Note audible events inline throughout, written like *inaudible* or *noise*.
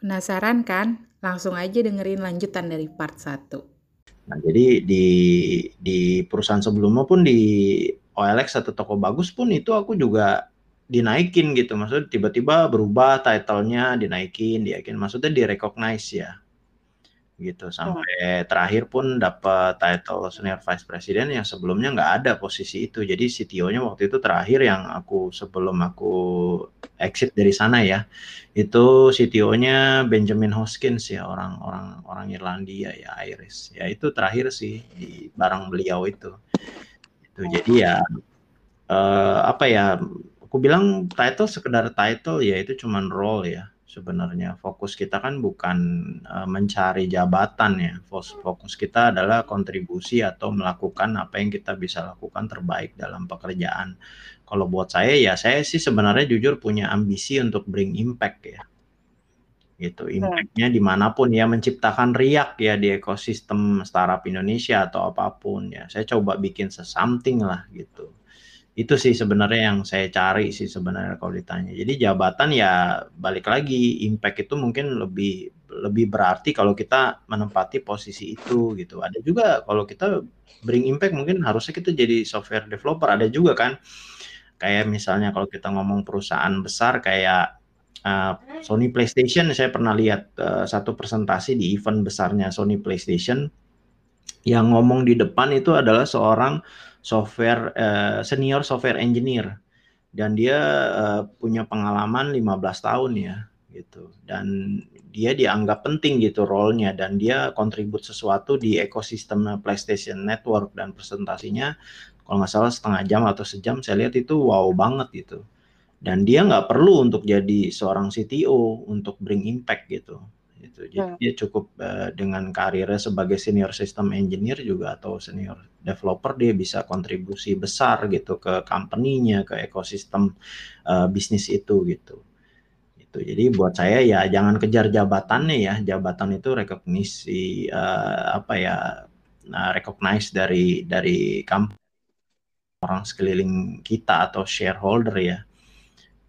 Penasaran kan? Langsung aja dengerin lanjutan dari part 1. Nah, jadi di di perusahaan sebelumnya pun di OLX atau toko bagus pun itu aku juga dinaikin gitu. Maksudnya tiba-tiba berubah title-nya dinaikin, dinaikin. Maksudnya di-recognize ya gitu. Sampai terakhir pun dapat title senior vice president yang sebelumnya nggak ada posisi itu. Jadi CTO-nya waktu itu terakhir yang aku sebelum aku exit dari sana ya itu CTO-nya Benjamin Hoskins ya orang orang orang Irlandia ya Iris ya itu terakhir sih di barang beliau itu. Itu jadi ya eh, apa ya aku bilang title sekedar title ya itu cuman role ya sebenarnya. Fokus kita kan bukan uh, mencari jabatan ya. Fokus kita adalah kontribusi atau melakukan apa yang kita bisa lakukan terbaik dalam pekerjaan. Kalau buat saya ya saya sih sebenarnya jujur punya ambisi untuk bring impact ya. Gitu, hmm. impactnya di mana pun ya menciptakan riak ya di ekosistem startup Indonesia atau apa pun ya. Saya coba bikin something lah gitu itu sih sebenarnya yang saya cari sih sebenarnya kalau ditanya. Jadi jabatan ya balik lagi impact itu mungkin lebih lebih berarti kalau kita menempati posisi itu gitu. Ada juga kalau kita bring impact mungkin harusnya kita jadi software developer. Ada juga kan kayak misalnya kalau kita ngomong perusahaan besar kayak uh, Sony PlayStation saya pernah lihat uh, satu presentasi di event besarnya Sony PlayStation yang ngomong di depan itu adalah seorang software uh, senior software engineer. Dan dia uh, punya pengalaman 15 tahun ya gitu. Dan dia dianggap penting gitu role-nya. Dan dia kontribut sesuatu di ekosistem PlayStation Network dan presentasinya kalau nggak salah setengah jam atau sejam saya lihat itu wow banget gitu. Dan dia nggak perlu untuk jadi seorang CTO untuk bring impact gitu gitu. Jadi hmm. dia cukup uh, dengan karirnya sebagai senior system engineer juga atau senior developer dia bisa kontribusi besar gitu ke company-nya, ke ekosistem uh, bisnis itu gitu. Itu. Jadi buat saya ya jangan kejar jabatannya ya. Jabatan itu rekognisi uh, apa ya? Nah, recognize dari dari company orang sekeliling kita atau shareholder ya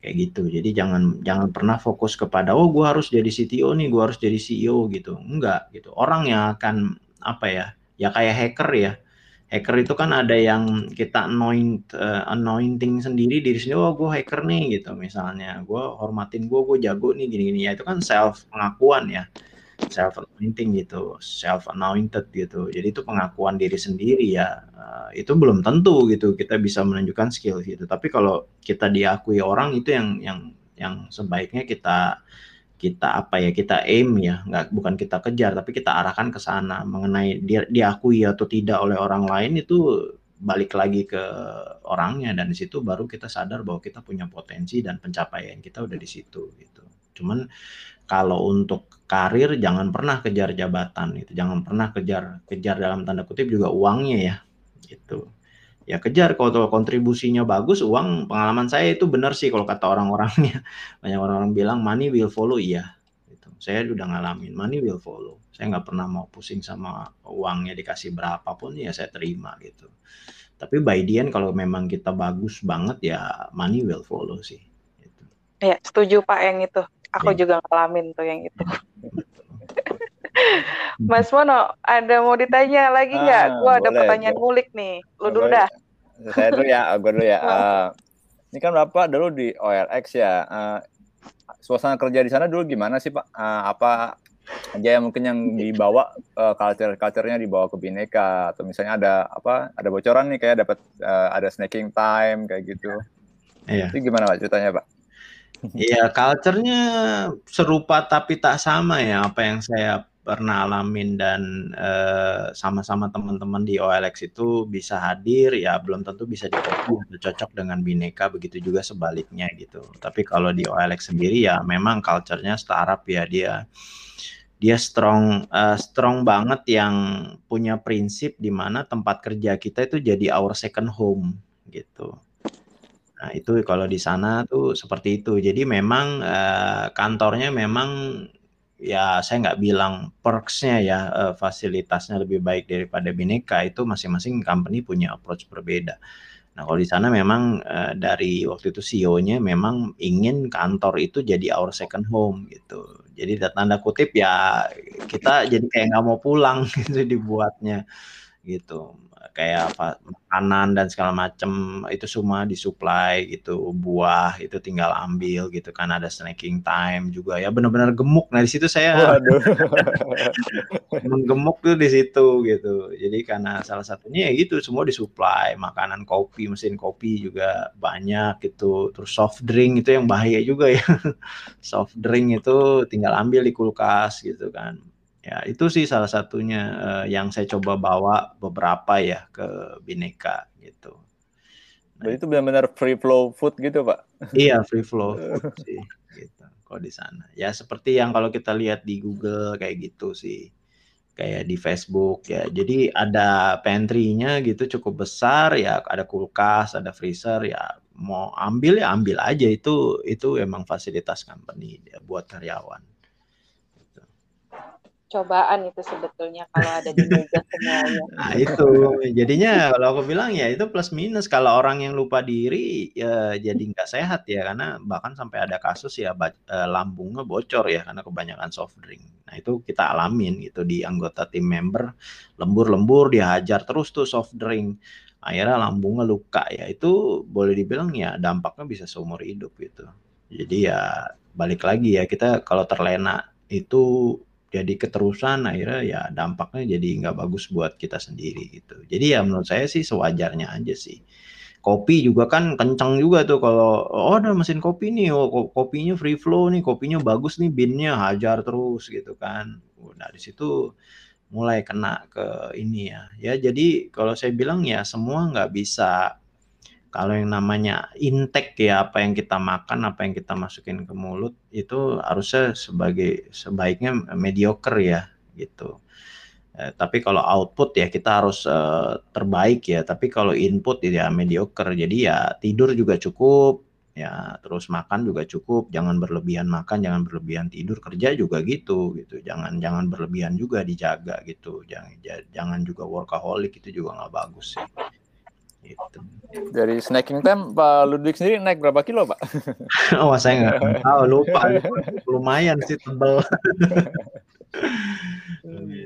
kayak gitu. Jadi jangan jangan pernah fokus kepada oh gue harus jadi CTO nih, gue harus jadi CEO gitu. Enggak gitu. Orang yang akan apa ya? Ya kayak hacker ya. Hacker itu kan ada yang kita anoint uh, anointing sendiri diri sendiri. Oh gue hacker nih gitu misalnya. Gue hormatin gue, gue jago nih gini-gini ya itu kan self pengakuan ya self anointing gitu, self anointed gitu. Jadi itu pengakuan diri sendiri ya. Uh, itu belum tentu gitu kita bisa menunjukkan skill gitu. Tapi kalau kita diakui orang itu yang yang yang sebaiknya kita kita apa ya kita aim ya nggak bukan kita kejar tapi kita arahkan ke sana mengenai dia diakui atau tidak oleh orang lain itu balik lagi ke orangnya dan di situ baru kita sadar bahwa kita punya potensi dan pencapaian kita udah di situ gitu. Cuman kalau untuk karir jangan pernah kejar jabatan itu jangan pernah kejar kejar dalam tanda kutip juga uangnya ya gitu. Ya kejar kalau kontribusinya bagus uang pengalaman saya itu benar sih kalau kata orang-orangnya. *laughs* Banyak orang-orang bilang money will follow. Iya gitu. saya udah ngalamin money will follow. Saya nggak pernah mau pusing sama uangnya dikasih berapapun ya saya terima gitu. Tapi by the end kalau memang kita bagus banget ya money will follow sih gitu. ya setuju pak yang itu Aku ya. juga ngalamin tuh yang itu. *laughs* Mas Mono, ada mau ditanya lagi nggak? Ah, Gua ada pertanyaan ngulik nih. Lu dulu dah. Saya dulu ya, gue dulu ya. Uh, *laughs* ini kan Bapak dulu di OLX ya. Uh, suasana kerja di sana dulu gimana sih Pak? Uh, apa aja yang mungkin yang dibawa uh, culture culture-nya dibawa ke Bineka atau misalnya ada apa ada bocoran nih kayak dapat uh, ada snacking time kayak gitu. Iya. Itu gimana Pak ceritanya Pak? Iya, culture-nya serupa tapi tak sama ya, apa yang saya pernah alamin dan, uh, sama-sama teman-teman di OLX itu bisa hadir, ya belum tentu bisa dikopi cocok dengan Bineka, begitu juga sebaliknya gitu. Tapi kalau di OLX sendiri ya memang culture-nya startup ya, dia dia strong, uh, strong banget yang punya prinsip di mana tempat kerja kita itu jadi our second home, gitu. Nah, itu kalau di sana tuh seperti itu. Jadi memang uh, kantornya memang ya saya nggak bilang perksnya ya uh, fasilitasnya lebih baik daripada Bineka itu masing-masing company punya approach berbeda. Nah, kalau di sana memang uh, dari waktu itu CEO-nya memang ingin kantor itu jadi our second home gitu. Jadi tanda kutip ya kita jadi kayak nggak mau pulang *laughs* gitu dibuatnya gitu kayak apa makanan dan segala macam itu semua disuplai gitu buah itu tinggal ambil gitu kan ada snacking time juga. Ya benar-benar gemuk. Nah di situ saya *laughs* menggemuk tuh di situ gitu. Jadi karena salah satunya ya gitu semua disuplai. Makanan kopi mesin kopi juga banyak gitu. Terus soft drink itu yang bahaya juga ya. *laughs* Soft drink itu tinggal ambil di kulkas gitu kan Ya, itu sih salah satunya uh, yang saya coba bawa beberapa ya ke Bineka gitu. Nah, itu benar-benar free flow food gitu, Pak? Iya, free flow *laughs* food sih gitu. Kalau di sana. Ya seperti yang kalau kita lihat di Google kayak gitu sih. Kayak di Facebook ya. Jadi ada pantry-nya gitu cukup besar ya, ada kulkas, ada freezer ya. Mau ambil ya ambil aja itu itu emang fasilitas company ya, buat karyawan cobaan itu sebetulnya kalau ada di meja semuanya. *laughs* Nah itu jadinya kalau aku bilang ya itu plus minus kalau orang yang lupa diri ya jadi nggak sehat ya karena bahkan sampai ada kasus ya eh, lambungnya bocor ya karena kebanyakan soft drink. Nah itu kita alamin gitu di anggota tim member lembur-lembur dihajar terus tuh soft drink akhirnya lambungnya luka ya itu boleh dibilang ya dampaknya bisa seumur hidup gitu. Jadi ya balik lagi ya kita kalau terlena itu jadi keterusan akhirnya ya dampaknya jadi nggak bagus buat kita sendiri gitu. Jadi ya menurut saya sih sewajarnya aja sih. Kopi juga kan kenceng juga tuh kalau oh ada mesin kopi nih, oh kopinya free flow nih, kopinya bagus nih binnya hajar terus gitu kan. Nah dari situ mulai kena ke ini ya. Ya jadi kalau saya bilang ya semua nggak bisa kalau yang namanya intake ya apa yang kita makan, apa yang kita masukin ke mulut itu harusnya sebagai sebaiknya mediocre ya gitu. Eh, tapi kalau output ya kita harus eh, terbaik ya. Tapi kalau input ya mediocre. Jadi ya tidur juga cukup, ya terus makan juga cukup. Jangan berlebihan makan, jangan berlebihan tidur. Kerja juga gitu gitu. Jangan jangan berlebihan juga dijaga gitu. Jangan jangan juga workaholic itu juga nggak bagus sih. Gitu. Dari snacking time Pak Ludwig sendiri naik berapa kilo Pak? *laughs* oh saya nggak *laughs* tahu lupa lumayan sih tebel.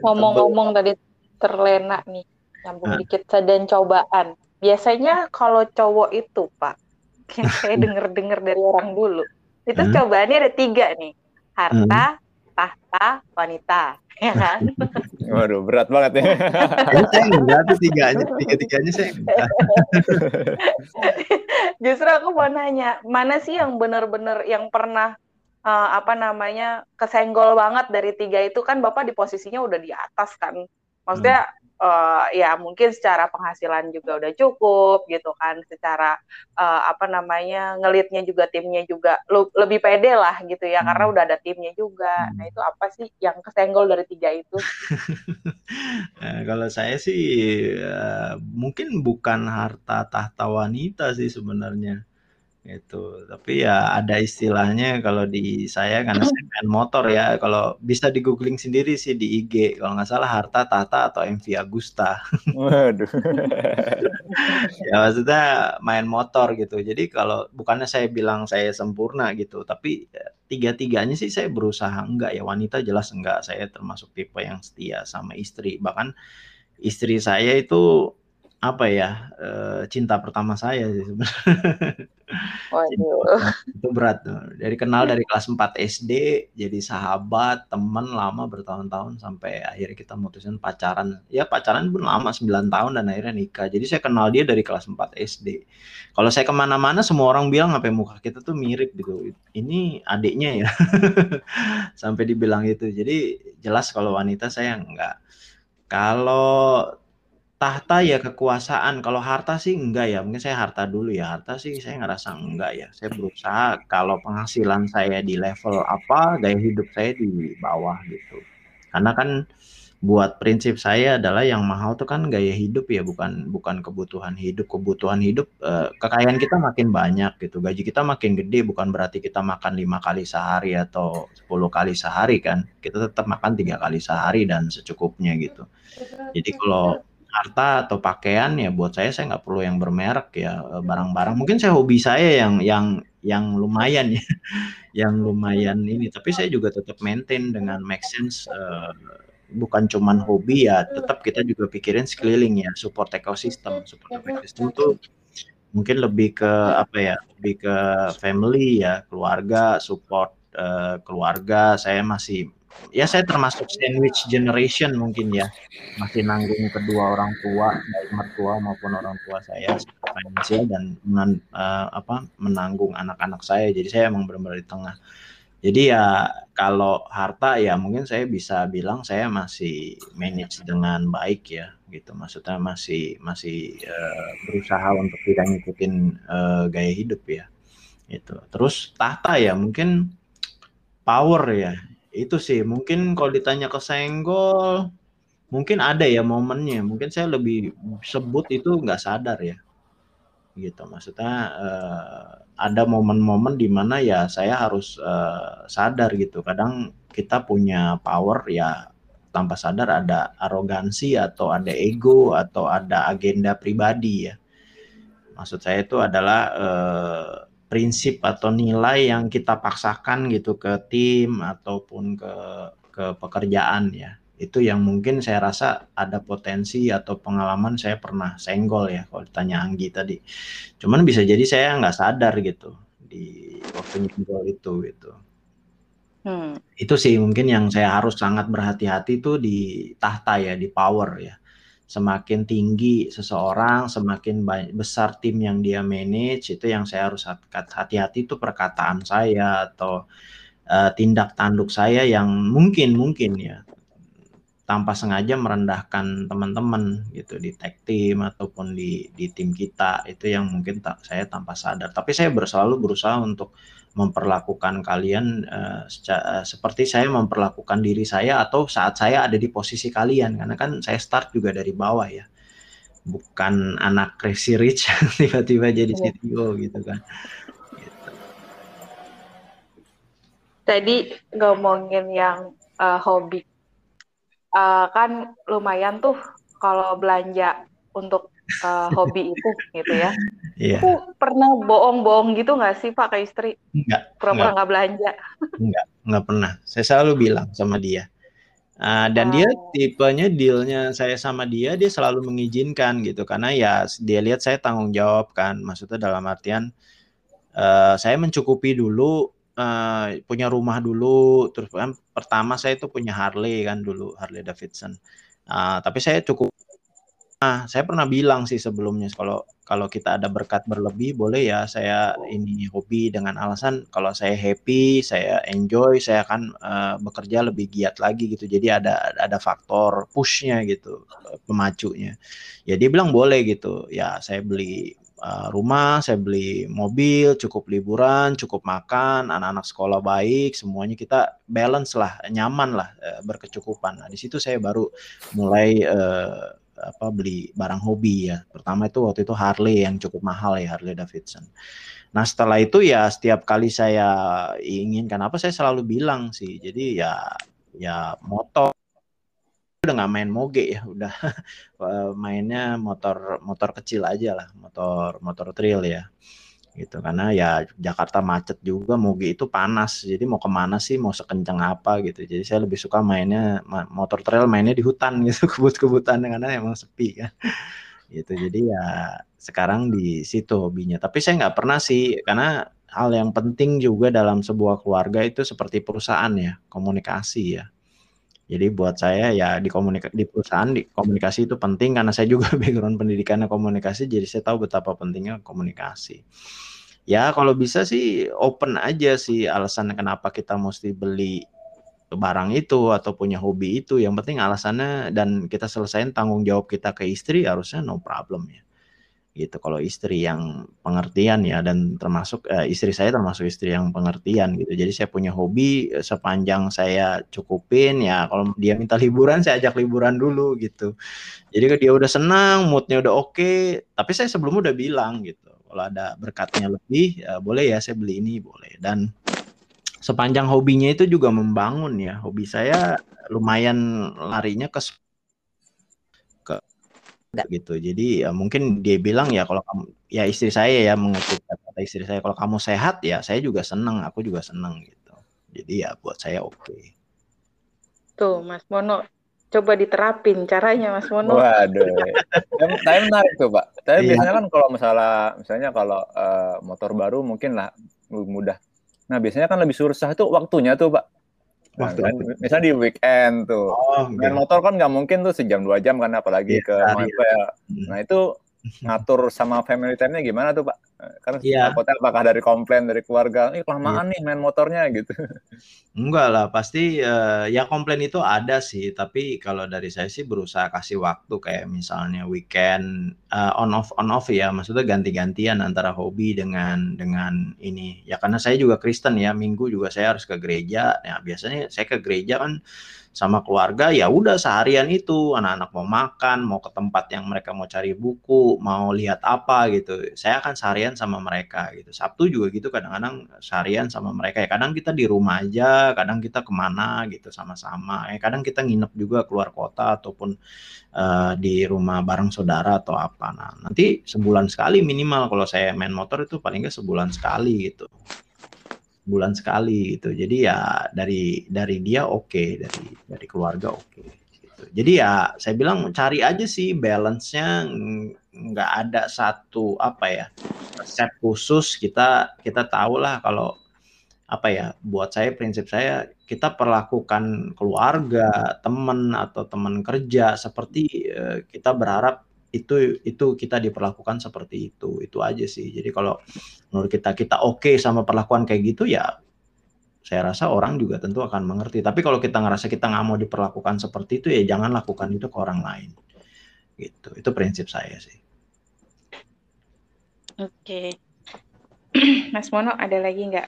Ngomong-ngomong tadi terlena nih nyambung nah. dikit dan cobaan. Biasanya kalau cowok itu Pak *laughs* yang saya dengar-dengar dari orang dulu itu hmm? cobaannya ada tiga nih harta, hmm? tahta, wanita ya kan? *laughs* Waduh, berat banget ya. Ini saya enggak tuh tiganya, tiga-tiganya saya enggak. *laughs* Justru aku mau nanya, mana sih yang benar-benar yang pernah uh, apa namanya kesenggol banget dari tiga itu kan Bapak di posisinya udah di atas kan. Maksudnya hmm uh, ya mungkin secara penghasilan juga udah cukup gitu kan secara uh, apa namanya ngelitnya juga timnya juga lebih pede lah gitu ya hmm. karena udah ada timnya juga. Nah itu apa sih yang kesenggol dari tiga itu? Nah, *laughs* kalau saya sih uh, mungkin bukan harta tahta wanita sih sebenarnya itu tapi ya ada istilahnya kalau di saya karena saya main motor ya. Kalau bisa di googling sendiri sih di IG kalau nggak salah harta tata atau MV Agusta. *laughs* Waduh. Ya maksudnya main motor gitu. Jadi kalau bukannya saya bilang saya sempurna gitu tapi ya, tiga-tiganya sih saya berusaha enggak ya. Wanita jelas enggak. Saya termasuk tipe yang setia sama istri. Bahkan istri saya itu apa ya uh, cinta pertama saya sih sebenarnya. *laughs* itu berat tuh. Dari kenal dari kelas 4 SD jadi sahabat, teman lama bertahun-tahun sampai akhirnya kita mutusin pacaran. Ya pacaran pun lama 9 tahun dan akhirnya nikah. Jadi saya kenal dia dari kelas 4 SD. Kalau saya ke mana-mana semua orang bilang apa muka kita tuh mirip gitu. Ini adiknya ya. *laughs* sampai dibilang itu. Jadi jelas kalau wanita saya enggak. Kalau tahta ya kekuasaan, kalau harta sih enggak ya, mungkin saya harta dulu ya, harta sih saya ngerasa enggak ya. Saya berusaha kalau penghasilan saya di level apa, gaya hidup saya di bawah gitu. Karena kan buat prinsip saya adalah yang mahal tuh kan gaya hidup ya, bukan bukan kebutuhan hidup. Kebutuhan hidup eh, kekayaan kita makin banyak gitu, gaji kita makin gede bukan berarti kita makan lima kali sehari atau 10 kali sehari kan. Kita tetap makan tiga kali sehari dan secukupnya gitu. Jadi kalau harta atau pakaian ya buat saya saya nggak perlu yang bermerek ya eh, barang-barang. Mungkin saya hobi saya yang yang yang lumayan ya *laughs* yang lumayan ini. Tapi saya juga tetap maintain dengan make sense uh, bukan cuman hobi ya tetap kita juga pikirin sekeliling ya support ekosistem. Support ekosistem itu mungkin lebih ke apa ya lebih ke family ya keluarga support uh, keluarga. Saya masih ya saya termasuk sandwich generation mungkin ya. Masih nanggung kedua orang tua baik mertua maupun orang tua saya finansial dan men, uh, apa menanggung anak-anak saya. Jadi saya emang benar-benar di tengah. Jadi ya kalau harta ya mungkin saya bisa bilang saya masih manage dengan baik ya gitu. Maksudnya masih masih uh, berusaha untuk tidak ngikutin uh, gaya hidup ya itu terus tahta ya mungkin power ya itu sih mungkin kalau ditanya ke senggol mungkin ada ya momennya. Mungkin saya lebih sebut itu nggak sadar ya. Gitu maksudnya uh, ada momen-momen di mana ya saya harus uh, sadar gitu. Kadang kita punya power ya tanpa sadar ada arogansi atau ada ego atau ada agenda pribadi ya. Maksud saya itu adalah uh, prinsip atau nilai yang kita paksakan gitu ke tim ataupun ke ke pekerjaan ya. Itu yang mungkin saya rasa ada potensi atau pengalaman saya pernah senggol ya kalau ditanya Anggi tadi. Cuman bisa jadi saya nggak sadar gitu di waktu nyenggol itu gitu. Hmm. itu sih mungkin yang saya harus sangat berhati-hati itu di tahta ya di power ya semakin tinggi seseorang, semakin besar tim yang dia manage, itu yang saya harus hati-hati itu perkataan saya atau uh, tindak tanduk saya yang mungkin mungkin ya tanpa sengaja merendahkan teman-teman gitu di tag team ataupun di di tim kita itu yang mungkin tak saya tanpa sadar tapi saya selalu berusaha untuk memperlakukan kalian uh, seca, uh, seperti saya memperlakukan diri saya atau saat saya ada di posisi kalian karena kan saya start juga dari bawah ya bukan anak crazy rich *laughs* tiba-tiba jadi iya. CTO gitu kan gitu. tadi ngomongin yang uh, hobi uh, kan lumayan tuh kalau belanja untuk uh, hobi itu gitu ya. Iya. Aku pernah bohong-bohong gitu nggak sih Pak ke istri? Enggak. Pura-pura nggak belanja? Enggak, nggak pernah. Saya selalu bilang sama dia. Uh, dan oh. dia tipenya dealnya saya sama dia dia selalu mengizinkan gitu karena ya dia lihat saya tanggung jawab kan maksudnya dalam artian uh, saya mencukupi dulu uh, punya rumah dulu terus kan pertama saya itu punya Harley kan dulu Harley Davidson uh, tapi saya cukup Nah, saya pernah bilang sih sebelumnya kalau kalau kita ada berkat berlebih boleh ya saya ini hobi dengan alasan kalau saya happy, saya enjoy, saya akan uh, bekerja lebih giat lagi gitu. Jadi ada ada faktor pushnya gitu, pemacunya. Ya dia bilang boleh gitu. Ya saya beli uh, rumah, saya beli mobil, cukup liburan, cukup makan, anak-anak sekolah baik, semuanya kita balance lah, nyaman lah, uh, berkecukupan. Nah, di situ saya baru mulai uh, apa beli barang hobi ya. Pertama itu waktu itu Harley yang cukup mahal ya Harley Davidson. Nah setelah itu ya setiap kali saya ingin kenapa saya selalu bilang sih. Jadi ya ya motor udah nggak main moge ya udah. *laughs* Eh, mainnya motor motor kecil aja lah motor motor trail ya. Gitu karena ya Jakarta macet juga Moge itu panas. Jadi mau ke mana sih mau sekencang apa gitu. Jadi saya lebih suka mainnya motor trail mainnya di hutan gitu *laughs* kebut-kebutan karena emang sepi kan. Gitu jadi ya sekarang di situ hobinya. Tapi saya nggak pernah sih karena hal yang penting juga dalam sebuah keluarga itu seperti perusahaan ya komunikasi ya jadi buat saya ya di komunika di perusahaan di komunikasi itu penting karena saya juga *laughs* background pendidikannya komunikasi jadi saya tahu betapa pentingnya komunikasi. Ya kalau bisa sih open aja sih alasan kenapa kita mesti beli barang itu atau punya hobi itu. Yang penting alasannya dan kita selesaiin tanggung jawab kita ke istri harusnya no problem ya gitu. Kalau istri yang pengertian ya dan termasuk eh, istri saya termasuk istri yang pengertian gitu. Jadi saya punya hobi eh, sepanjang saya cukupin ya kalau dia minta liburan saya ajak liburan dulu gitu. Jadi dia udah senang moodnya udah oke okay, tapi saya sebelumnya udah bilang gitu kalau ada berkatnya lebih ya boleh ya saya beli ini boleh. Dan sepanjang hobinya itu juga membangun ya. Hobi saya lumayan larinya ke gitu. Jadi ya mungkin dia bilang ya kalau kamu ya istri saya ya mengutip kata istri saya kalau kamu sehat ya saya juga seneng, aku juga seneng gitu. Jadi ya buat saya oke. Okay. Tuh Mas Mono coba diterapin caranya Mas Mono. Waduh. Saya menarik tuh Pak. Tapi iya. biasanya kan kalau misalnya misalnya kalau uh, motor baru mungkin lah mudah. Nah biasanya kan lebih susah itu waktunya tuh Pak. Nah, kan, misalnya di weekend tuh, oh, main motor kan nggak mungkin tuh sejam dua jam kan apalagi yeah, ke Montreal. Hmm. Nah itu *laughs* ngatur sama family time-nya gimana tuh Pak? Karena yeah. takutnya apakah dari komplain dari keluarga, ini kelamaan yeah. nih main motornya gitu. Enggak lah, pasti uh, ya komplain itu ada sih, tapi kalau dari saya sih berusaha kasih waktu kayak misalnya weekend uh, on off on off ya, maksudnya ganti-gantian antara hobi dengan dengan ini. Ya karena saya juga Kristen ya, Minggu juga saya harus ke gereja. Ya biasanya saya ke gereja kan sama keluarga ya udah seharian itu anak-anak mau makan mau ke tempat yang mereka mau cari buku mau lihat apa gitu saya akan seharian sama mereka gitu Sabtu juga gitu kadang-kadang seharian sama mereka ya kadang kita di rumah aja kadang kita ke mana gitu sama-sama ya kadang kita nginep juga keluar kota ataupun uh, di rumah bareng saudara atau apa nah nanti sebulan sekali minimal kalau saya main motor itu paling nggak sebulan sekali gitu bulan sekali gitu. Jadi ya dari dari dia oke, okay, dari dari keluarga oke. Okay, gitu. Jadi ya saya bilang cari aja sih balance-nya nggak ada satu apa ya resep khusus kita kita tahu lah kalau apa ya buat saya prinsip saya kita perlakukan keluarga teman atau teman kerja seperti uh, kita berharap itu itu kita diperlakukan seperti itu itu aja sih. Jadi kalau menurut kita kita oke okay sama perlakuan kayak gitu ya saya rasa orang juga tentu akan mengerti. Tapi kalau kita ngerasa kita nggak mau diperlakukan seperti itu ya jangan lakukan itu ke orang lain gitu itu prinsip saya sih oke okay. *clears throat* Mas Mono ada lagi nggak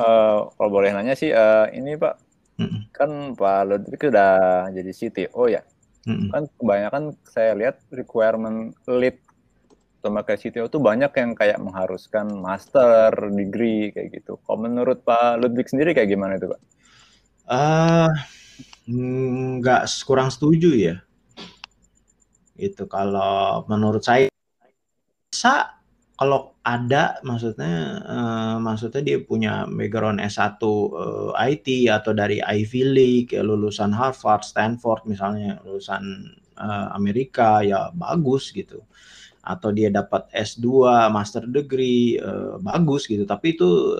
uh, kalau boleh nanya sih uh, ini Pak mm -mm. kan Pak Ludwig sudah jadi CTO ya hmm Kan kebanyakan saya lihat requirement lead kayak CTO itu banyak yang kayak mengharuskan master, degree kayak gitu. Kalau menurut Pak Ludwig sendiri kayak gimana itu Pak? Uh, nggak kurang setuju ya. Itu kalau menurut saya bisa kalau ada maksudnya uh, maksudnya dia punya background S1 uh, IT atau dari Ivy League ya, lulusan Harvard, Stanford misalnya lulusan uh, Amerika ya bagus gitu. Atau dia dapat S2, master degree uh, bagus gitu. Tapi itu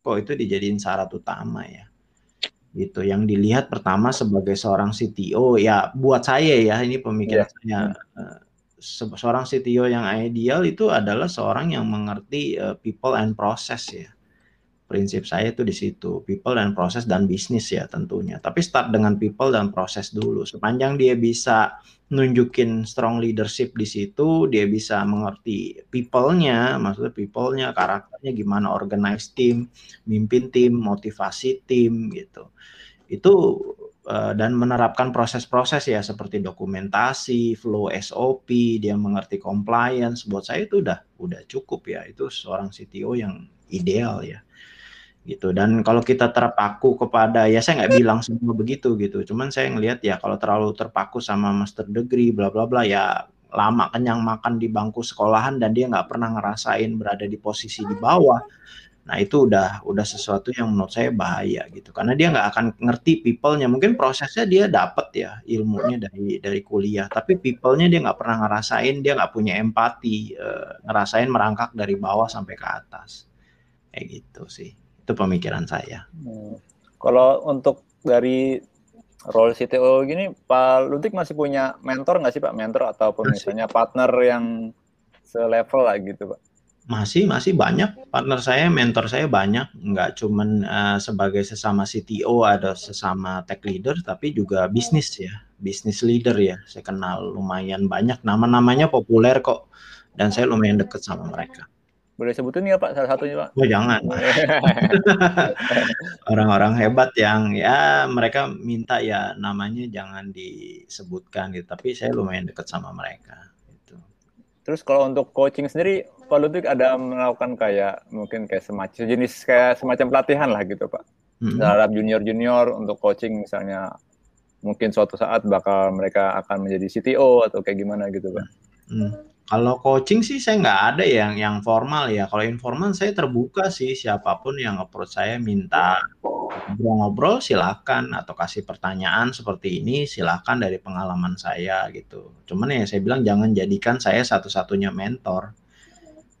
kok itu dijadiin syarat utama ya. Gitu. Yang dilihat pertama sebagai seorang CTO ya buat saya ya ini pemikiran yeah. saya seorang CTO yang ideal itu adalah seorang yang mengerti uh, people and process ya. Prinsip saya itu di situ, people and process dan bisnis ya tentunya. Tapi start dengan people dan proses dulu. Sepanjang dia bisa nunjukin strong leadership di situ, dia bisa mengerti people-nya, maksudnya people-nya, karakternya gimana organize tim, mimpin tim, motivasi tim gitu. Itu Eh, dan menerapkan proses-proses ya seperti dokumentasi, flow SOP, dia mengerti compliance. Buat saya itu udah udah cukup ya. Itu seorang CTO yang ideal ya. Gitu. Dan kalau kita terpaku kepada ya saya nggak bilang semua begitu gitu. Cuman saya ngelihat ya kalau terlalu terpaku sama master degree bla bla bla ya lama kenyang makan di bangku sekolahan dan dia nggak pernah ngerasain berada di posisi di bawah. Nah itu udah udah sesuatu yang menurut saya bahaya gitu. Karena dia nggak akan ngerti people-nya. Mungkin prosesnya dia dapat ya ilmunya dari dari kuliah. Tapi people-nya dia nggak pernah ngerasain dia nggak punya empati uh, ngerasain merangkak dari bawah sampai ke atas. Kayak gitu sih itu pemikiran saya. Hmm. Kalau untuk dari role CTO gini Pak Lutik masih punya mentor nggak sih Pak mentor ataupun masih. misalnya partner yang selevel lah gitu Pak? Masih masih banyak partner saya, mentor saya banyak, nggak cuman uh, sebagai sesama CTO ada sesama tech leader, tapi juga bisnis ya, bisnis leader ya. Saya kenal lumayan banyak, nama-namanya populer kok, dan saya lumayan deket sama mereka. Boleh sebutin ya Pak, salah satunya Pak? Oh jangan. *laughs* Orang-orang hebat yang ya mereka minta ya namanya jangan disebutkan gitu, tapi saya lumayan deket sama mereka. Gitu. Terus kalau untuk coaching sendiri, Pak Ludwig ada melakukan kayak mungkin kayak semacam jenis kayak semacam pelatihan lah gitu Pak hmm. terhadap junior-junior untuk coaching misalnya mungkin suatu saat bakal mereka akan menjadi CTO atau kayak gimana gitu Pak? Hmm. Kalau coaching sih saya nggak ada yang yang formal ya. Kalau informal saya terbuka sih siapa pun yang approach saya minta ngobrol-ngobrol silakan atau kasih pertanyaan seperti ini silakan dari pengalaman saya gitu. Cuman ya saya bilang jangan jadikan saya satu-satunya mentor.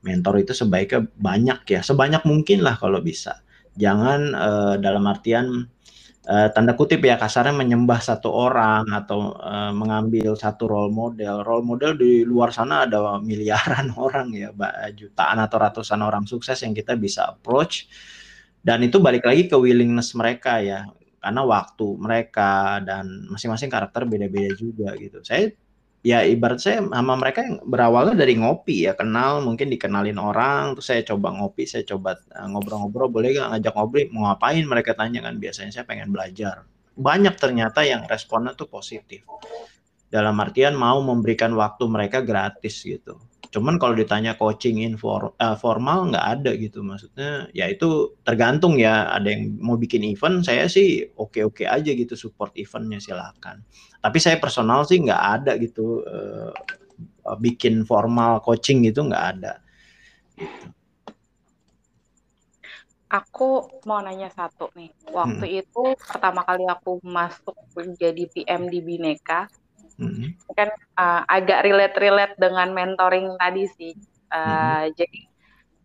Mentor itu sebaiknya banyak ya, sebanyak mungkin lah kalau bisa. Jangan uh, dalam artian uh, tanda kutip ya kasarnya menyembah satu orang atau uh, mengambil satu role model. Role model di luar sana ada miliaran *laughs* orang ya, jutaan atau ratusan orang sukses yang kita bisa approach. Dan itu balik lagi ke willingness mereka ya, karena waktu mereka dan masing-masing karakter beda-beda juga gitu. Saya ya ibarat saya sama mereka yang berawalnya dari ngopi ya kenal mungkin dikenalin orang terus saya coba ngopi saya coba eh, ngobrol-ngobrol boleh gak ngajak ngobrol mau ngapain mereka tanya kan biasanya saya pengen belajar. Banyak ternyata yang responnya tuh positif. Dalam artian mau memberikan waktu mereka gratis gitu cuman kalau ditanya coaching informal uh, formal nggak ada gitu maksudnya ya itu tergantung ya ada yang mau bikin event saya sih oke oke aja gitu support eventnya silakan tapi saya personal sih nggak ada gitu uh, bikin formal coaching gitu nggak ada gitu. Aku mau nanya satu nih. Waktu hmm. itu pertama kali aku masuk menjadi PM di Bineka, hmm. kan uh, agak relate-relate dengan mentoring tadi sih. Uh, hmm. Jadi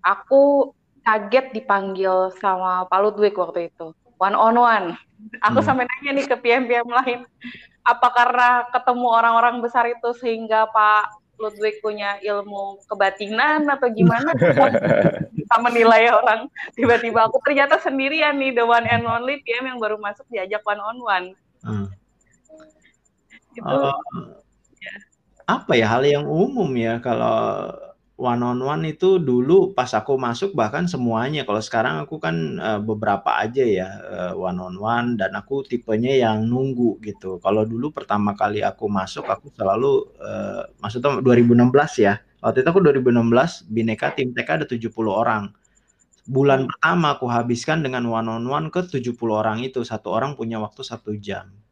aku kaget dipanggil sama Pak Ludwig waktu itu one on one. Aku hmm. sampai nanya nih ke PM-PM lain, apa karena ketemu orang-orang besar itu sehingga Pak Ludwig punya ilmu kebatinan atau gimana? *laughs* Kita menilai orang tiba-tiba aku ternyata sendirian nih the one and only PM yang baru masuk diajak one on one. Hmm itu uh, ya. apa ya hal yang umum ya kalau one on one itu dulu pas aku masuk bahkan semuanya. Kalau sekarang aku kan uh, beberapa aja ya uh, one on one dan aku tipenya yang nunggu gitu. Kalau dulu pertama kali aku masuk aku selalu uh, maksudnya 2016 ya. Waktu itu aku 2016 bineka tim TK ada 70 orang. Bulan pertama aku habiskan dengan one on one ke 70 orang itu. Satu orang punya waktu satu jam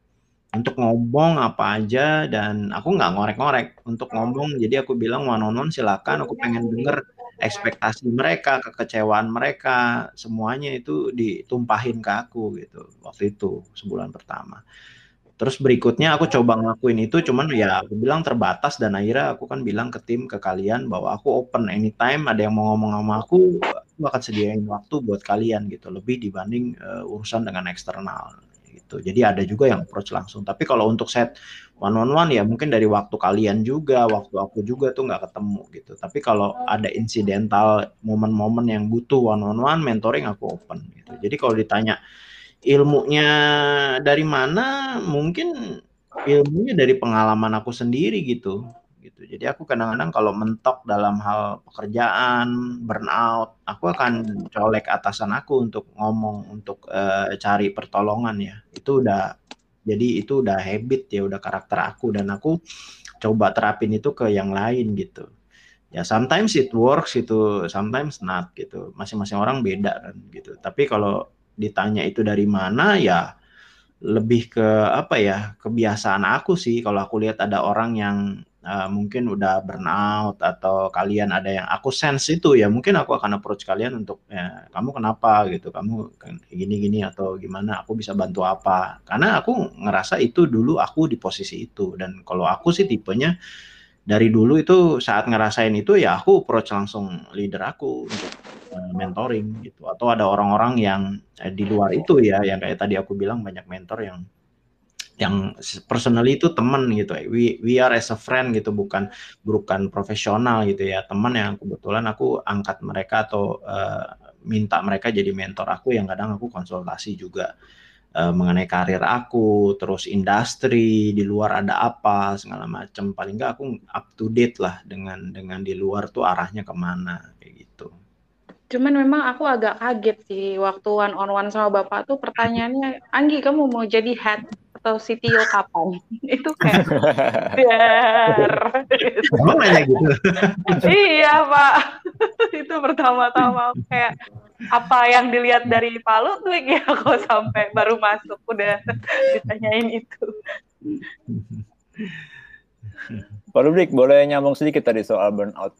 untuk ngomong apa aja dan aku nggak ngorek-ngorek. Untuk ngomong jadi aku bilang one on one silakan. Aku pengen denger ekspektasi mereka kekecewaan mereka. Semuanya itu ditumpahin ke aku gitu waktu itu sebulan pertama. Terus berikutnya aku coba ngelakuin itu cuman ya aku bilang terbatas dan akhirnya aku kan bilang ke tim ke kalian bahwa aku open anytime ada yang mau ngomong sama aku aku akan sediain waktu buat kalian gitu lebih dibanding uh, urusan dengan eksternal gitu. Jadi ada juga yang approach langsung. Tapi kalau untuk set one on one ya mungkin dari waktu kalian juga, waktu aku juga tuh nggak ketemu gitu. Tapi kalau ada insidental momen-momen yang butuh one on one mentoring aku open gitu. Jadi kalau ditanya ilmunya dari mana, mungkin ilmunya dari pengalaman aku sendiri gitu gitu. Jadi aku kadang-kadang kalau mentok dalam hal pekerjaan, burnout, aku akan colek atasan aku untuk ngomong, untuk uh, cari pertolongan ya. Itu udah jadi itu udah habit ya, udah karakter aku dan aku coba terapin itu ke yang lain gitu. Ya sometimes it works itu, sometimes not gitu. Masing-masing orang beda kan gitu. Tapi kalau ditanya itu dari mana ya lebih ke apa ya kebiasaan aku sih kalau aku lihat ada orang yang uh, mungkin udah burnout atau kalian ada yang aku sense itu ya mungkin aku akan approach kalian untuk ya, kamu kenapa gitu? Kamu gini gini atau gimana? Aku bisa bantu apa? Karena aku ngerasa itu dulu aku di posisi itu. Dan kalau aku sih tipenya dari dulu itu saat ngerasain itu ya aku approach langsung leader aku untuk uh, mentoring gitu. Atau ada orang-orang yang eh, di luar itu ya yang kayak tadi aku bilang banyak mentor yang yang personally itu teman gitu we we are as a friend gitu bukan bukan profesional gitu ya. Teman yang kebetulan aku angkat mereka atau uh, minta mereka jadi mentor aku yang kadang aku konsultasi juga uh, mengenai karir aku terus industri di luar ada apa segala macam paling nggak aku up to date lah dengan dengan di luar tuh arahnya ke mana kayak gitu. Cuman memang aku agak kaget sih waktu one on one sama bapak tuh pertanyaannya Anggi kamu mau jadi head atau CTO kapan? *laughs* itu kayak *laughs* biar. Emang nanya gitu? iya pak, *laughs* itu pertama-tama kayak apa yang dilihat dari Palu tuh ya kok sampai baru masuk udah ditanyain itu. Pak Rubrik, boleh nyambung sedikit tadi soal burnout.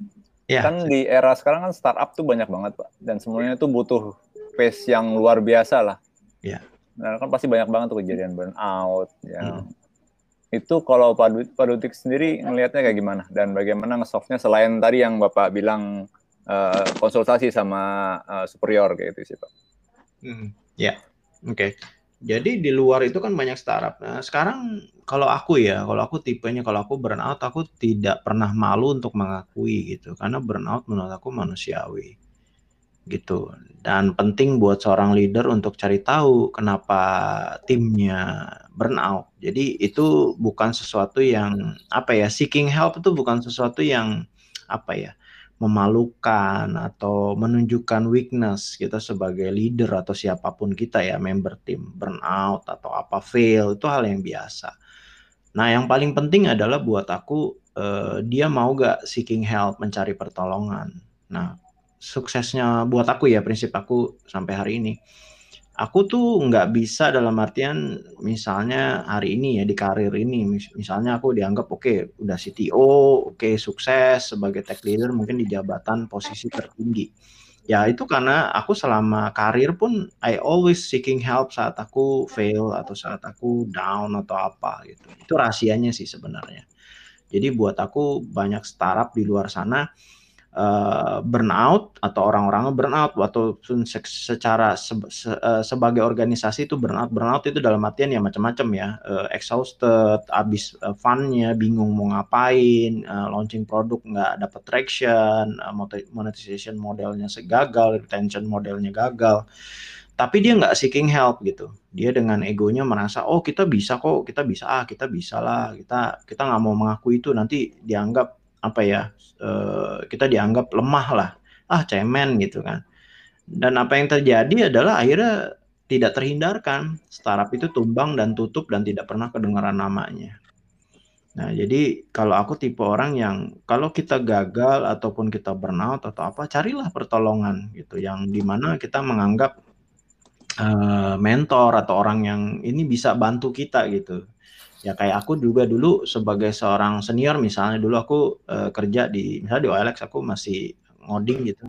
Ya, Kan di era sekarang kan startup tuh banyak banget, Pak. Dan semuanya tuh butuh pace yang luar biasa lah. Iya. Nah, kan pasti banyak banget tuh kejadian burnout. Ya. Hmm. Itu kalau Pak Dut- Pak Dutik sendiri ngelihatnya kayak gimana? Dan bagaimana nge-solve-nya selain tadi yang Bapak bilang eh, konsultasi sama eh, superior kayak gitu sih, Pak. Hmm, ya, oke. Jadi di luar itu kan banyak startup. Nah, sekarang kalau aku ya, kalau aku tipenya kalau aku burnout, aku tidak pernah malu untuk mengakui gitu. Karena burnout menurut aku manusiawi. Gitu. Dan penting buat seorang leader untuk cari tahu kenapa timnya burnout. Jadi itu bukan sesuatu yang apa ya, seeking help itu bukan sesuatu yang apa ya, memalukan atau menunjukkan weakness kita sebagai leader atau siapa pun kita ya member tim burnout atau apa fail itu hal yang biasa. Nah yang paling penting adalah buat aku eh, dia mau gak seeking help mencari pertolongan. Nah suksesnya buat aku ya prinsip aku sampai hari ini. Aku tuh nggak bisa dalam artian misalnya hari ini ya di karir ini mis- misalnya aku dianggap oke udah CTO oke sukses sebagai tech leader mungkin di jabatan posisi tertinggi. Ya itu karena aku selama karir pun I always seeking help saat aku fail atau saat aku down atau apa gitu. Itu rahasianya sih sebenarnya. Jadi buat aku banyak startup di luar sana eh, burnout atau orang-orang burnout atau se- secara se- se- eh, sebagai organisasi itu burnout burnout itu dalam artian ya macam-macam ya eh, exhausted abis eh, funnya bingung mau ngapain eh, launching produk nggak dapat traction moti- monetization modelnya segagal retention modelnya gagal. Tapi dia nggak seeking help gitu. Dia dengan egonya merasa oh kita bisa kok kita bisa ah kita bisa lah kita kita nggak mau mengakui itu. Nanti dianggap apa ya eh, kita dianggap lemah lah. Ah cemen gitu kan. Dan apa yang terjadi adalah akhirnya tidak terhindarkan. Startup itu tumbang dan tutup dan tidak pernah kedengaran namanya. Nah jadi kalau aku tipe orang yang kalau kita gagal ataupun kita burnout atau apa carilah pertolongan gitu. Yang di mana kita menganggap eh, mentor atau orang yang ini bisa bantu kita gitu ya kayak aku juga dulu sebagai seorang senior misalnya dulu aku eh, kerja di misalnya di OLX aku masih ngoding gitu.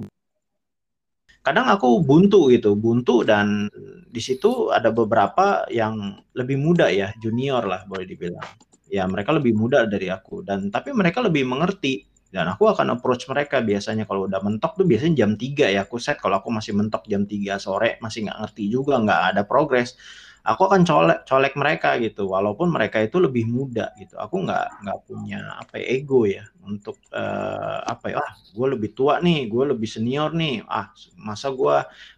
Kadang aku buntu gitu buntu dan di situ ada beberapa yang lebih muda ya junior lah boleh dibilang. Ya mereka lebih muda dari aku dan tapi mereka lebih mengerti dan aku akan approach mereka biasanya kalau udah mentok tuh biasanya jam 3 ya aku set kalau aku masih mentok jam 3 sore masih nggak ngerti juga nggak ada progres aku akan colek colek mereka gitu. Walaupun mereka itu lebih muda gitu. Aku nggak nggak punya apa ya, ego ya untuk eh, apa ya ah gue lebih tua nih gue lebih senior nih. Ah masa gue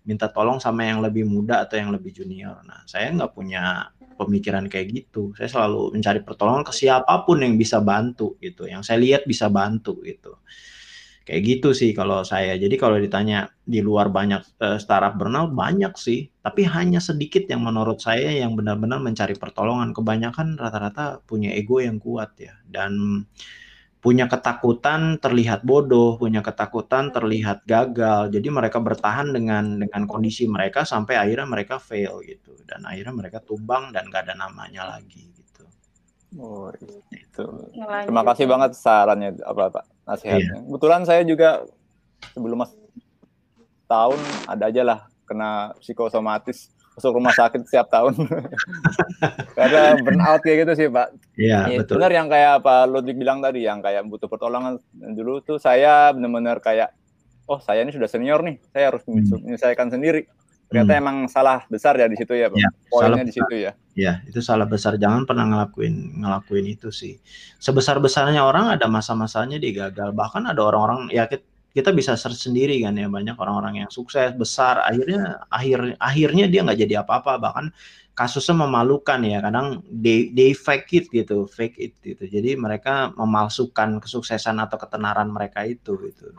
minta tolong sama yang lebih muda atau yang lebih junior? Nah saya nggak punya pemikiran kayak gitu. Saya selalu mencari pertolongan ke siapa pun yang bisa bantu gitu. Yang saya lihat bisa bantu gitu kayak gitu sih kalau saya. Jadi kalau ditanya di luar banyak eh, startup burnout banyak sih. Tapi hanya sedikit yang menurut saya yang benar-benar mencari pertolongan. Kebanyakan rata-rata punya ego yang kuat ya. Dan punya ketakutan terlihat bodoh punya ketakutan terlihat gagal. Jadi mereka bertahan dengan dengan kondisi mereka sampai akhirnya mereka fail gitu. Dan akhirnya mereka tumbang dan gak ada namanya lagi gitu. Oh, itu. Ngelanjut. Terima kasih banget sarannya apa Pak nasihatnya. Kebetulan saya juga sebelum mas tahun ada aja lah kena psikosomatis masuk rumah sakit setiap tahun *laughs* karena burnout kayak gitu sih Pak. Iya Ya, betul benar yang kayak Pak Ludwig bilang tadi yang kayak butuh pertolongan dulu tuh saya benar-benar kayak oh saya ini sudah senior nih saya harus Hmm. menyelesaikan sendiri. Ternyata Hmm. emang salah besar ya di situ ya Pak. Ya, Poinnya di situ ya. Ya, itu salah besar. Jangan pernah ngelakuin ngelakuin itu sih. Sebesar-besarnya orang ada masa-masanya dia gagal. Bahkan ada orang-orang ya kita, kita bisa search sendiri kan ya banyak orang-orang yang sukses besar akhirnya akhir akhirnya dia nggak jadi apa-apa bahkan kasusnya memalukan ya kadang they, they fake it gitu fake it gitu jadi mereka memalsukan kesuksesan atau ketenaran mereka itu gitu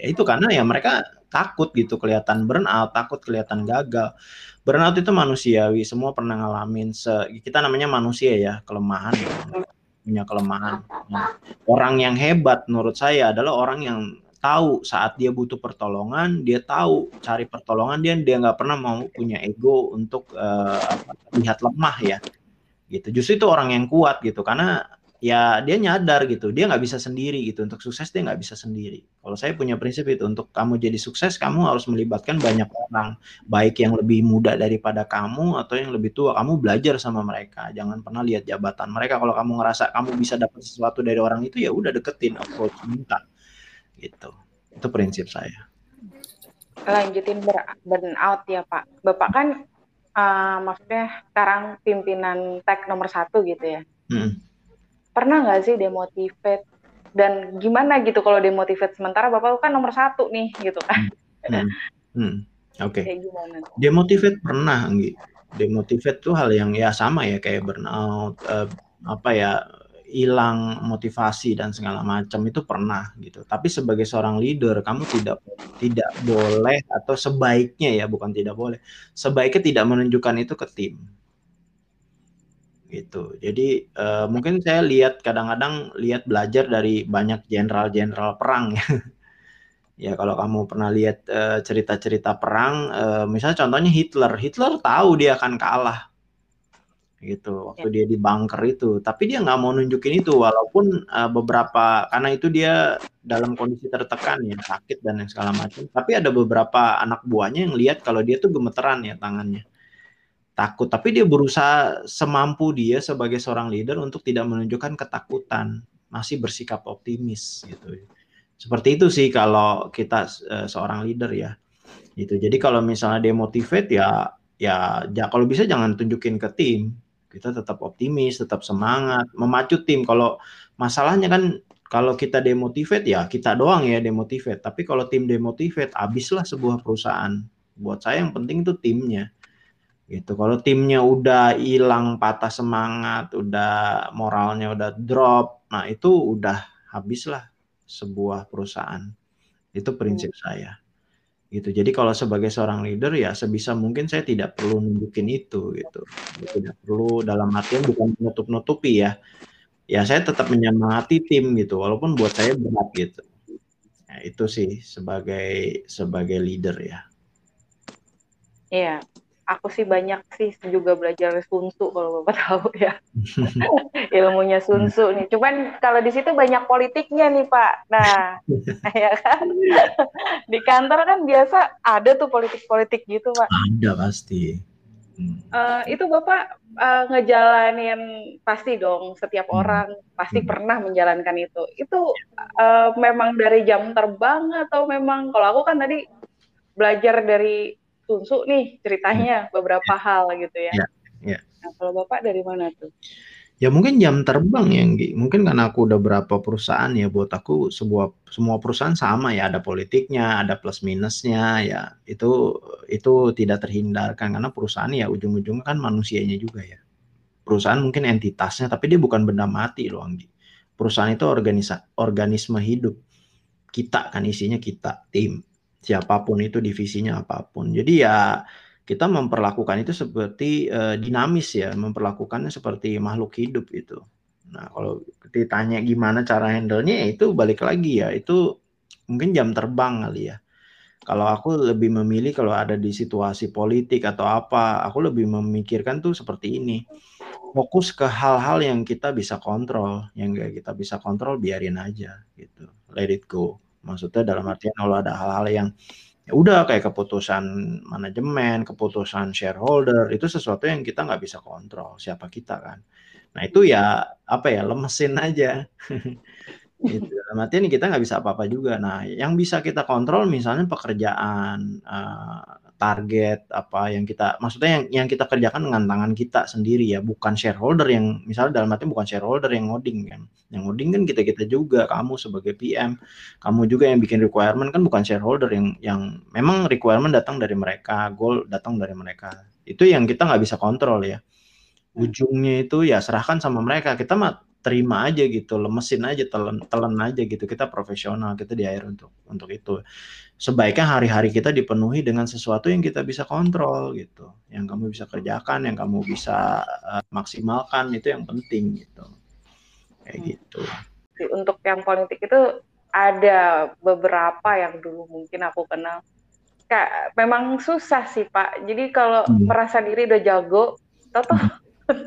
ya itu karena ya mereka takut gitu kelihatan burnout takut kelihatan gagal burnout itu manusiawi semua pernah ngalamin se kita namanya manusia ya kelemahan ya. punya kelemahan Nah, orang yang hebat menurut saya adalah orang yang tahu saat dia butuh pertolongan, dia tahu cari pertolongan dia dia nggak pernah mau punya ego untuk uh, lihat lemah ya. Gitu. Justru itu orang yang kuat gitu karena ya dia nyadar gitu. Dia nggak bisa sendiri gitu. Untuk sukses dia nggak bisa sendiri. Kalau saya punya prinsip itu untuk kamu jadi sukses kamu harus melibatkan banyak orang. Baik yang lebih muda daripada kamu atau yang lebih tua. Kamu belajar sama mereka. Jangan pernah lihat jabatan mereka. Kalau kamu ngerasa kamu bisa dapat sesuatu dari orang itu ya udah deketin approach minta. Gitu. Itu prinsip saya. Lanjutin burn out ya pak. Bapak kan uh, maksudnya sekarang pimpinan tech nomor satu gitu ya. Hmm pernah nggak sih demotivate dan gimana gitu kalau demotivate sementara bapak kan nomor satu nih gitu kan hmm. Hmm. oke okay. demotivate pernah Anggi demotivate tuh hal yang ya sama ya kayak burnout uh, apa ya hilang motivasi dan segala macam itu pernah gitu. Tapi sebagai seorang leader kamu tidak tidak boleh atau sebaiknya ya bukan tidak boleh. Sebaiknya tidak menunjukkan itu ke tim gitu. Jadi uh, mungkin saya lihat kadang-kadang lihat belajar dari banyak jenderal-jenderal perang ya. *laughs* ya kalau kamu pernah lihat uh, cerita-cerita perang, uh, misalnya contohnya Hitler, Hitler tahu dia akan kalah gitu waktu ya. dia di bunker itu, tapi dia nggak mau nunjukin itu walaupun uh, beberapa karena itu dia dalam kondisi tertekan ya sakit dan yang segala macam, tapi ada beberapa anak buahnya yang lihat kalau dia tuh gemeteran ya tangannya takut, tapi dia berusaha semampu dia sebagai seorang leader untuk tidak menunjukkan ketakutan, masih bersikap optimis gitu. Seperti itu sih kalau kita uh, seorang leader ya. Gitu. Jadi kalau misalnya demotivate ya ya ya kalau bisa jangan tunjukin ke tim. Kita tetap optimis, tetap semangat, memacu tim. Kalau masalahnya kan kalau kita demotivate ya kita doang ya demotivate. Tapi kalau tim demotivate, habislah sebuah perusahaan. Buat saya yang penting itu timnya gitu. Kalau timnya udah hilang, patah semangat, udah moralnya udah drop, nah itu udah habislah sebuah perusahaan. Itu prinsip hmm. saya. Gitu. Jadi kalau sebagai seorang leader ya sebisa mungkin saya tidak perlu nunjukin itu gitu. Tidak perlu dalam artian bukan menutup-nutupi ya. Ya saya tetap menyemangati tim gitu walaupun buat saya berat gitu. Ya, itu sih sebagai sebagai leader ya. Iya, aku sih banyak sih juga belajar Sun Tzu kalau bapak *laughs* tahu ya *laughs* ilmunya Sun Tzu nih. Cuman kalau di situ banyak politiknya nih pak. Nah, *laughs* ya kan di kantor kan biasa ada tuh politik-politik gitu pak. Ada pasti. Uh, itu bapak uh, ngejalanin pasti dong setiap hmm. orang pasti hmm. pernah menjalankan itu. Itu uh, memang dari jam terbang atau memang kalau aku kan tadi belajar dari Tunsu nih ceritanya hmm. beberapa hal gitu ya. Ya, ya. Nah, kalau Bapak dari mana tuh? Ya mungkin jam terbang ya, Nggi. Mungkin karena aku udah berapa perusahaan ya, buat aku sebuah semua perusahaan sama ya, ada politiknya, ada plus minusnya ya. Itu itu tidak terhindarkan karena perusahaan ya ujung-ujungnya kan manusianya juga ya. Perusahaan mungkin entitasnya, tapi dia bukan benda mati loh, Nggi. Perusahaan itu organisa organisme hidup. Kita kan isinya kita, tim siapa pun itu divisinya apa pun. Jadi ya kita memperlakukan itu seperti uh, dinamis ya, memperlakukannya seperti makhluk hidup itu. Nah, kalau ditanya gimana cara handle-nya ya itu balik lagi ya, itu mungkin jam terbang kali ya. Kalau aku lebih memilih kalau ada di situasi politik atau apa, aku lebih memikirkan tuh seperti ini. Fokus ke hal-hal yang kita bisa kontrol, yang kita bisa kontrol biarin aja gitu. Let it go. Maksudnya dalam artian kalau ada hal-hal yang ya udah kayak keputusan manajemen, keputusan shareholder itu sesuatu yang kita nggak bisa kontrol siapa kita kan. Nah itu ya apa ya lemesin aja. *laughs* gitu. Dalam artian kita nggak bisa apa-apa juga. Nah yang bisa kita kontrol misalnya pekerjaan, uh, target apa yang kita maksudnya yang yang kita kerjakan dengan tangan kita sendiri ya bukan shareholder yang misalnya dalam arti bukan shareholder yang ngoding kan. Yang ngoding kan kita kita juga kamu sebagai PM kamu juga yang bikin requirement kan bukan shareholder yang yang memang requirement datang dari mereka goal datang dari mereka. Itu yang kita nggak bisa kontrol ya. Ujungnya itu ya serahkan sama mereka. Kita mah terima aja gitu, lemesin aja, telan telan aja gitu. Kita profesional, kita di air untuk untuk itu. Sebaiknya hari-hari kita dipenuhi dengan sesuatu yang kita bisa kontrol gitu, yang kamu bisa kerjakan, yang kamu bisa uh, maksimalkan itu yang penting gitu. Kayak hmm. gitu. Untuk yang politik itu ada beberapa yang dulu mungkin aku kenal. Kayak memang susah sih Pak. Jadi kalau Hmm. merasa diri udah jago, tau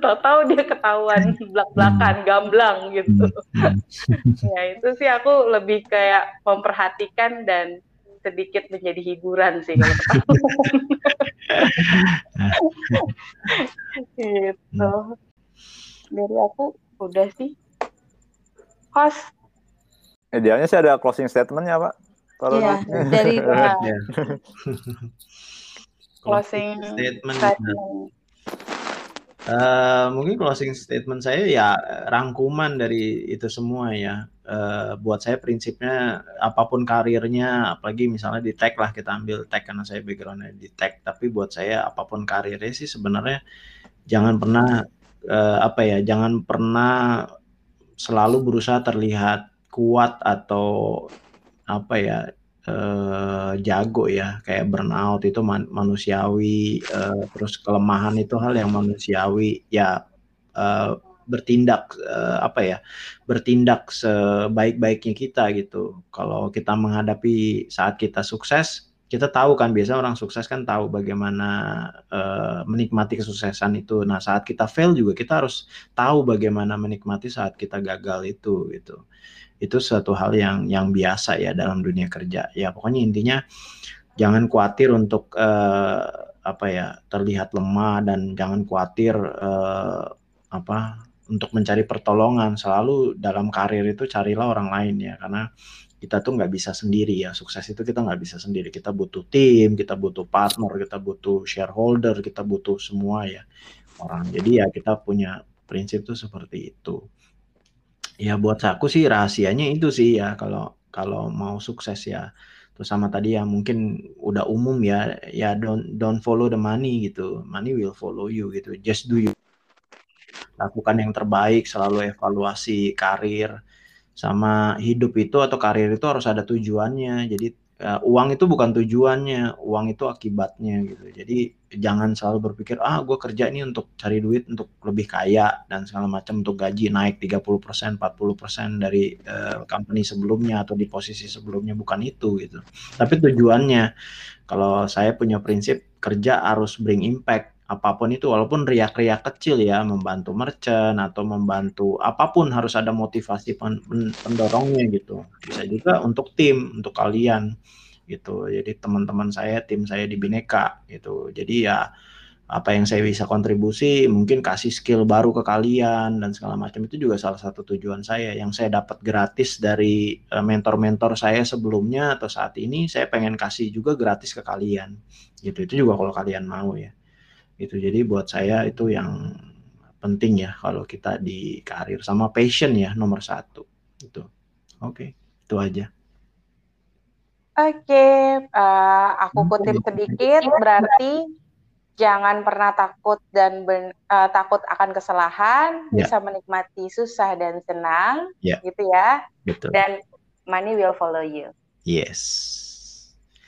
tahu dia ketahuan belak-belakan, gamblang gitu. Hmm. *laughs* ya itu sih aku lebih kayak memperhatikan dan sedikit menjadi hiburan sih kalau ketahuan. *laughs* gitu. Dari aku udah sih. Host, Idealnya sih ada closing statementnya pak. Kalau Iya, nanti- dari Nah, *laughs* Ya. closing statement. statement. Eh, mungkin closing statement saya ya rangkuman dari itu semua ya. Eh, buat saya prinsipnya apa pun karirnya, apalagi misalnya di tech lah kita ambil tech karena saya backgroundnya di tech. Tapi buat saya apa pun karirnya sih sebenarnya jangan pernah eh, apa ya, jangan pernah selalu berusaha terlihat kuat atau apa ya eh, jago ya kayak burnout itu man- manusiawi eh, terus kelemahan itu hal yang manusiawi. Ya eh, bertindak eh, apa ya bertindak sebaik-baiknya kita gitu. Kalau kita menghadapi saat kita sukses kita tahu kan biasanya orang sukses kan tahu bagaimana eh, menikmati kesuksesan itu. Nah saat kita fail juga kita harus tahu bagaimana menikmati saat kita gagal itu gitu. Itu suatu hal yang yang biasa ya dalam dunia kerja. Ya pokoknya intinya jangan khawatir untuk eh, apa ya terlihat lemah dan jangan khawatir eh, apa untuk mencari pertolongan. Selalu dalam karir itu carilah orang lain ya karena kita tuh nggak bisa sendiri ya. Sukses itu kita nggak bisa sendiri. Kita butuh tim kita butuh partner kita butuh shareholder kita butuh semua ya orang. Jadi ya kita punya prinsip tuh seperti itu. Ya buat aku sih rahasianya itu sih ya. Kalau kalau mau sukses ya terus sama tadi ya mungkin udah umum ya ya don't don't follow the money gitu. Money will follow you gitu. Just do you lakukan yang terbaik selalu evaluasi karir sama hidup itu atau karir itu harus ada tujuannya. Jadi eh, uang itu bukan tujuannya uang itu akibatnya gitu. Jadi jangan selalu berpikir ah gue kerja ini untuk cari duit untuk lebih kaya dan segala macam untuk gaji naik 30% 40% dari eh, company sebelumnya atau di posisi sebelumnya. Bukan itu gitu. Tapi tujuannya. Kalau saya punya prinsip kerja harus bring impact apa pun itu walaupun riak-riak kecil ya membantu merchant atau membantu apa pun harus ada motivasi pen- pen- pendorongnya gitu. Bisa juga untuk tim untuk kalian gitu. Jadi teman-teman saya tim saya di Bineka gitu. Jadi ya apa yang saya bisa kontribusi mungkin kasih skill baru ke kalian dan segala macam itu juga salah satu tujuan saya. Yang saya dapat gratis dari eh, mentor-mentor saya sebelumnya atau saat ini saya pengen kasih juga gratis ke kalian gitu. Itu juga kalau kalian mau ya itu jadi buat saya itu yang penting ya kalau kita di karir sama passion ya nomor satu. Itu oke itu aja. Oke, eh, aku kutip sedikit, berarti jangan pernah takut dan ben- eh, takut akan kesalahan, Ya. bisa menikmati susah dan senang, Ya. gitu ya. betul. Dan money will follow you. yes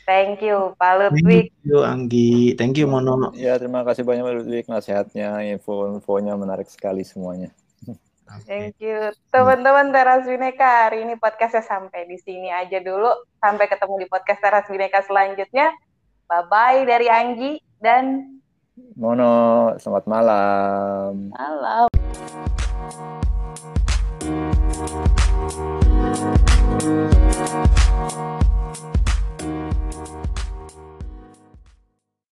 Thank you, Pak Ludwig. thank you Anggi thank you Mono Ya terima kasih banyak Pak Ludwig nasihatnya, info-infonya menarik sekali semuanya. Thank you. Teman-teman Teras Bineka, hari ini podcastnya sampai di sini aja dulu. Sampai ketemu di podcast Teras Bineka selanjutnya. Bye-bye dari Anggi dan Mono, selamat malam. malam.